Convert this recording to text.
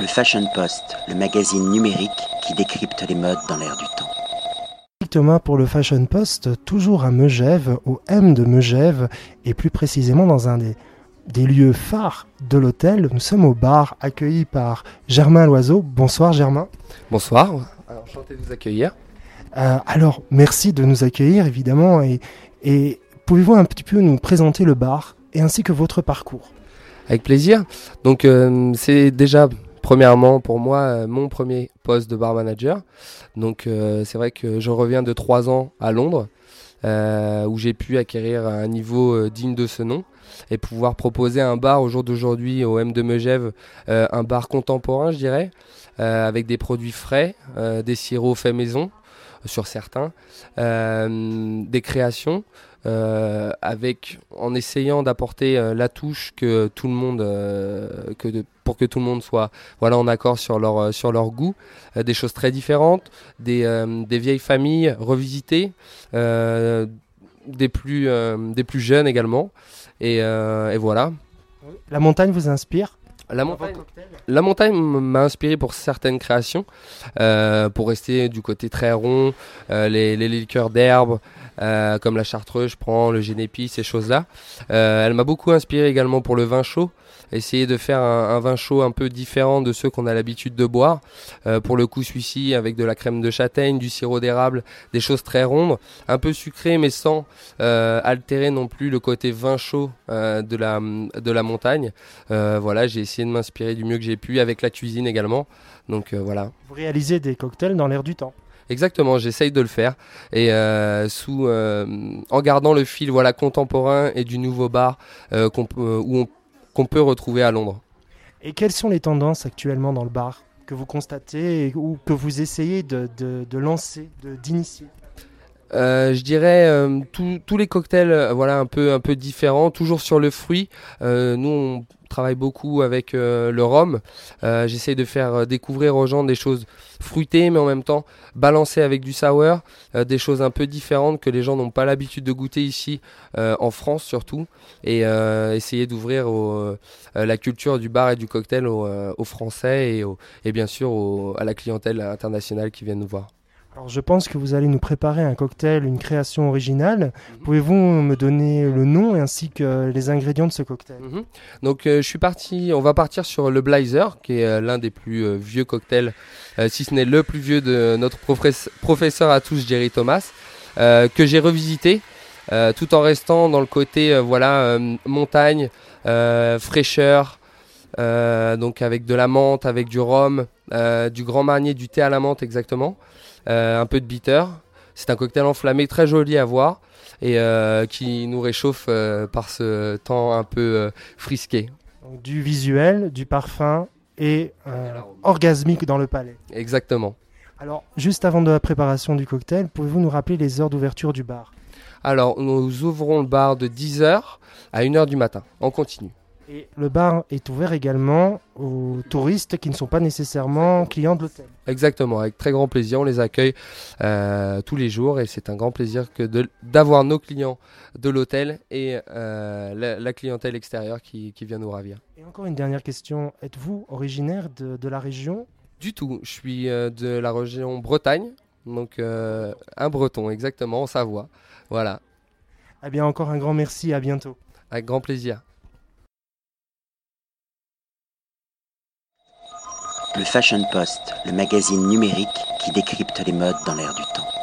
Le Fashion Post, le magazine numérique qui décrypte les modes dans l'air du temps. Thomas pour le Fashion Post, toujours à Megève, au M de Megève, et plus précisément dans un des, des lieux phares de l'hôtel. Nous sommes au bar, accueillis par Germain Loiseau. Bonsoir Germain. Bonsoir, alors, enchanté de vous accueillir. Euh, alors, merci de nous accueillir évidemment, et, et pouvez-vous un petit peu nous présenter le bar et ainsi que votre parcours? Avec plaisir. Donc euh, c'est déjà premièrement pour moi euh, mon premier poste de bar manager. Donc euh, c'est vrai que je reviens de trois ans à Londres euh, où j'ai pu acquérir un niveau digne de ce nom et pouvoir proposer un bar au jour d'aujourd'hui au M de Megève, un bar contemporain je dirais, avec des produits frais, des sirops faits maison sur certains, des créations, euh, avec en essayant d'apporter euh, la touche que tout le monde, euh, que pour que tout le monde soit voilà en accord sur leur sur leur goût, des choses très différentes, des, des vieilles familles revisitées, des plus des plus jeunes également, et voilà. La montagne vous inspire? La montagne, la montagne m- m'a inspiré pour certaines créations, euh, pour rester du côté très rond, euh, les, les liqueurs d'herbe, euh, comme la chartreuse, je prends le génépi, ces choses-là. Elle m'a beaucoup inspiré également pour le vin chaud, essayer de faire un, un vin chaud un peu différent de ceux qu'on a l'habitude de boire. Pour le coup, celui-ci avec de la crème de châtaigne, du sirop d'érable, des choses très rondes, un peu sucrées, mais sans altérer non plus le côté vin chaud de la de la montagne. Voilà, j'ai essayé de m'inspirer du mieux que j'ai pu avec la cuisine également. Donc euh, voilà. Vous réalisez des cocktails dans l'air du temps. Exactement, j'essaye de le faire et euh, sous euh, en gardant le fil voilà contemporain et du nouveau bar euh, qu'on peut où on- qu'on peut retrouver à Londres. Et quelles sont les tendances actuellement dans le bar que vous constatez ou que vous essayez de, de- de lancer, de- d'initier? Euh, je dirais euh, tous- tous les cocktails euh, voilà un peu un peu différents toujours sur le fruit nous on travaille beaucoup avec euh, le rhum. Euh, j'essaye de faire euh, découvrir aux gens des choses fruitées mais en même temps balancées avec du sour des choses un peu différentes que les gens n'ont pas l'habitude de goûter ici en France surtout. Et essayer d'ouvrir la culture du bar et du cocktail aux, Français et, bien sûr à la clientèle internationale qui vient nous voir Alors je pense que vous allez nous préparer un cocktail, une création originale. Pouvez-vous me donner le nom ainsi que les ingrédients de ce cocktail? Mhm. Donc euh, je suis parti, on va partir sur le Blazer, qui est euh, l'un des plus euh, vieux cocktails, si ce n'est le plus vieux de notre professe- professeur à tous, Jerry Thomas, que j'ai revisité, tout en restant dans le côté voilà montagne, fraîcheur, donc avec de la menthe, avec du rhum, du grand marnier, du thé à la menthe exactement, euh, un peu de bitter. C'est un cocktail enflammé très joli à voir et euh, qui nous réchauffe euh, par ce temps un peu euh, frisqué. Donc, Du visuel, du parfum et euh, orgasmique dans le palais. Exactement. Alors juste avant de la préparation du cocktail, pouvez-vous nous rappeler les heures d'ouverture du bar? Alors, nous ouvrons le bar de 10h à 1h du matin, en continu. Et le bar est ouvert également aux touristes qui ne sont pas nécessairement clients de l'hôtel. Exactement, avec très grand plaisir, on les accueille euh, tous les jours et c'est un grand plaisir que d'avoir nos clients de l'hôtel et euh, la, la clientèle extérieure qui, qui vient nous ravir. Et encore une dernière question, êtes-vous originaire de, de la région? Du tout, je suis euh, de la région Bretagne, donc euh, un breton exactement, en Savoie. Voilà, Eh bien encore un grand merci, à bientôt. avec grand plaisir. Le Fashion Post, le magazine numérique qui décrypte les modes dans l'air du temps.